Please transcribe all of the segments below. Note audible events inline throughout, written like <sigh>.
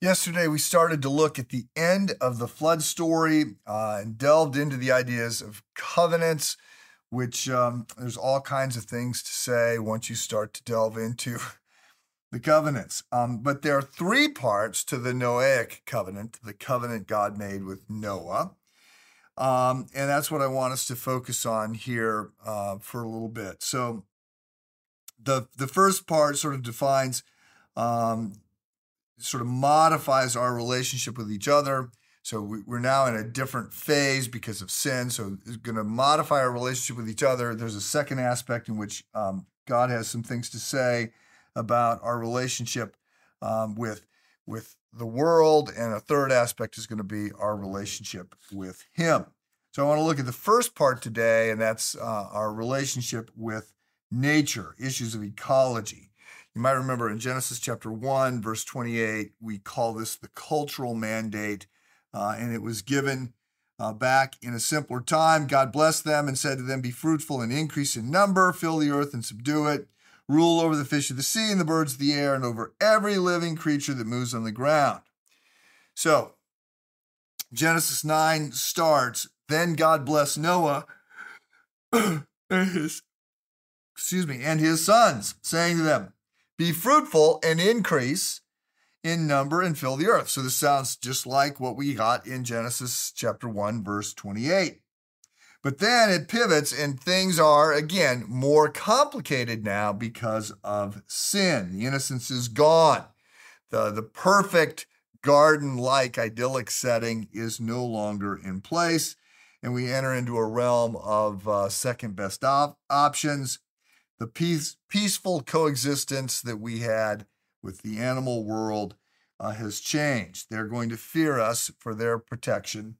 Yesterday, we started to look at the end of the flood story uh, and delved into the ideas of covenants, which um, there's all kinds of things to say once you start to delve into the covenants. Um, but there are three parts to the Noahic covenant, the covenant God made with Noah. Um, and that's what I want us to focus on here uh, for a little bit. So, the the first part sort of defines um, sort of modifies our relationship with each other. So we, are now in a different phase because of sin. So it's going to modify our relationship with each other. There's a second aspect in which um, God has some things to say about our relationship um, with with the world, and a third aspect is going to be our relationship with Him. So I want to look at the first part today, and that's uh, our relationship with nature, issues of ecology. You might remember in Genesis chapter 1, verse 28, we call this the cultural mandate, uh, and it was given uh, back in a simpler time. God blessed them and said to them, Be fruitful and increase in number, fill the earth and subdue it, rule over the fish of the sea and the birds of the air, and over every living creature that moves on the ground. So, Genesis 9 starts, Then God blessed Noah <clears throat> and his, excuse me, and his sons, saying to them, be fruitful and increase in number and fill the earth. So this sounds just like what we got in Genesis chapter 1, verse 28. But then it pivots and things are, again, more complicated now because of sin. The innocence is gone. The, the perfect garden like idyllic setting is no longer in place. And we enter into a realm of uh, second best op- options the peace, peaceful coexistence that we had with the animal world uh, has changed. They're going to fear us for their protection,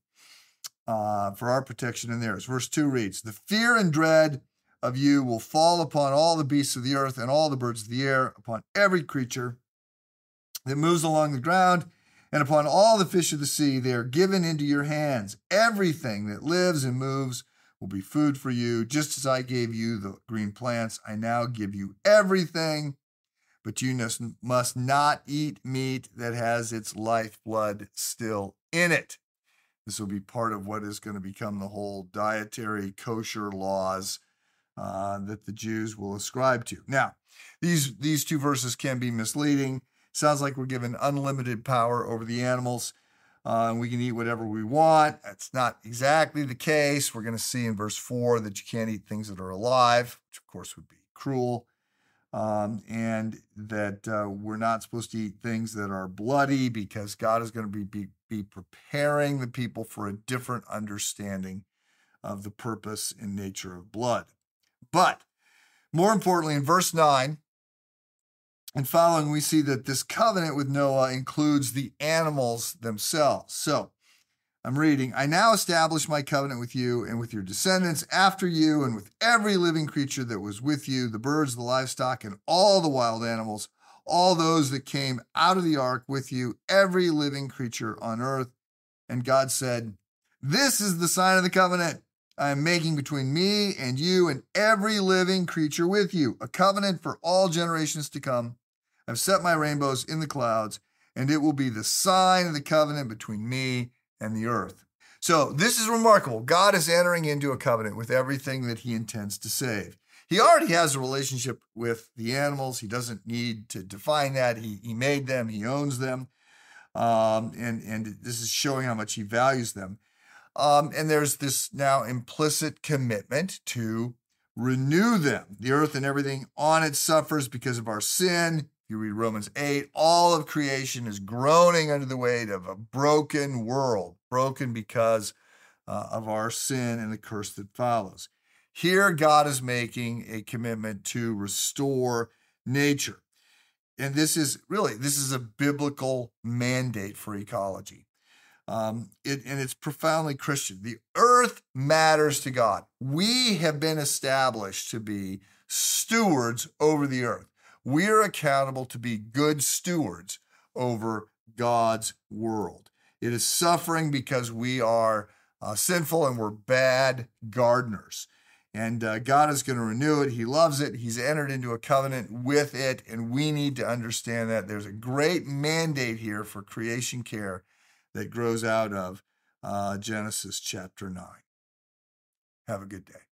uh, for our protection and theirs. Verse 2 reads The fear and dread of you will fall upon all the beasts of the earth and all the birds of the air, upon every creature that moves along the ground, and upon all the fish of the sea. They are given into your hands. Everything that lives and moves will be food for you. Just as I gave you the green plants, I now give you everything. But you must not eat meat that has its lifeblood still in it. This will be part of what is going to become the whole dietary kosher laws uh, that the Jews will ascribe to. Now, these these two verses can be misleading. Sounds like we're given unlimited power over the animals uh, and we can eat whatever we want. That's not exactly the case. We're going to see in verse 4 that you can't eat things that are alive, which of course would be cruel, um, and that uh, we're not supposed to eat things that are bloody because God is going to be, be, be preparing the people for a different understanding of the purpose and nature of blood. But more importantly, in verse 9, and following, we see that this covenant with Noah includes the animals themselves. So I'm reading, I now establish my covenant with you and with your descendants after you and with every living creature that was with you, the birds, the livestock, and all the wild animals, all those that came out of the ark with you, every living creature on earth. And God said, This is the sign of the covenant I am making between me and you and every living creature with you, a covenant for all generations to come. I've set my rainbows in the clouds, and it will be the sign of the covenant between me and the earth. So this is remarkable. God is entering into a covenant with everything that he intends to save. He already has a relationship with the animals. He doesn't need to define that. He, he made them, he owns them. Um, and, and this is showing how much he values them. Um, and there's this now implicit commitment to renew them. The earth and everything on it suffers because of our sin you read Romans 8, all of creation is groaning under the weight of a broken world, broken because uh, of our sin and the curse that follows. Here, God is making a commitment to restore nature. And this is really, this is a biblical mandate for ecology. Um, it, and it's profoundly Christian. The earth matters to God. We have been established to be stewards over the earth. We're accountable to be good stewards over God's world. It is suffering because we are uh, sinful and we're bad gardeners. and uh, God is going to renew it. He loves it. He's entered into a covenant with it, and we need to understand that there's a great mandate here for creation care that grows out of uh, Genesis chapter 9. Have a good day.